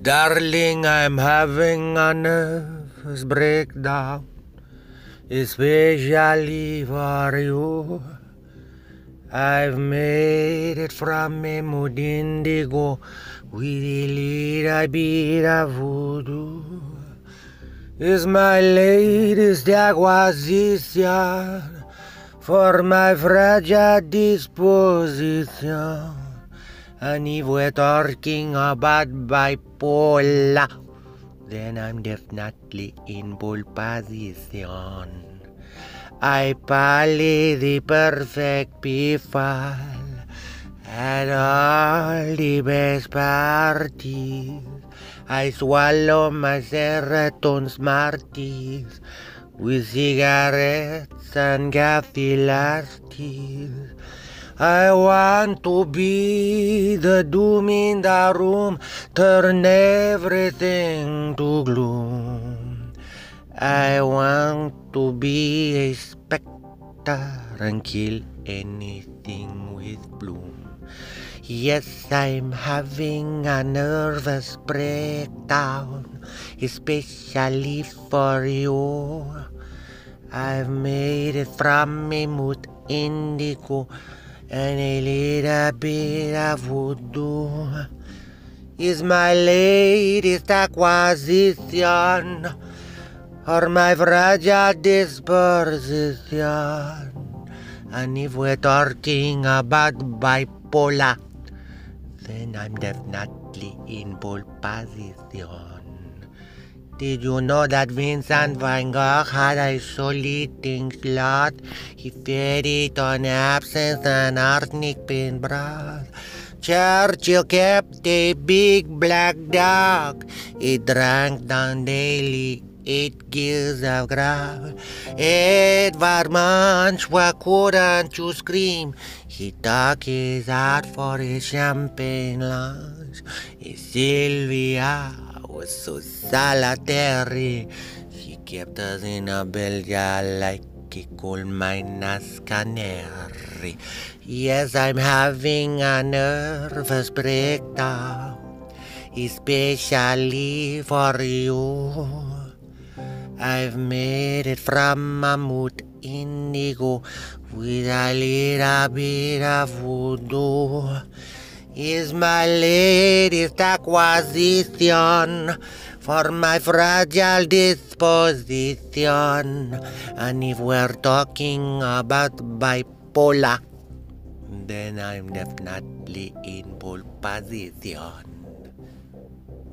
Darling, I'm having a nervous breakdown, especially for you. I've made it from a mood indigo with a little bit of voodoo. Is my latest acquisition for my fragile disposition. And if we're talking about bipolar, then I'm definitely in pole position. I play the perfect people at all the best parties. I swallow my serotonin smarties with cigarettes and coffee lasties. I want to be the doom in the room, turn everything to gloom. I want to be a spectre and kill anything with bloom. Yes, I'm having a nervous breakdown, especially for you. I've made it from a mood indigo and a little bit of voodoo. Is my latest acquisition or my fragile disposition. And if we're talking about bipolar, then I'm definitely in pole position. Did you know that Vincent van Gogh had a solitating slot? He fed it on absinthe and arsenic paintbrush. Churchill kept a big black dog. He drank down daily eight gills of grog. Edvard why couldn't you scream? He took his heart for a champagne lunch. Sylvia was so solitary. She kept us in a bell jar like a coal miner's canary. Yes, I'm having a nervous breakdown, especially for you. I've made it from mood indigo with a little bit of voodoo. Is my latest acquisition for my fragile disposition. And if we're talking about bipolar, then I'm definitely in pole position.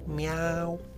Meow.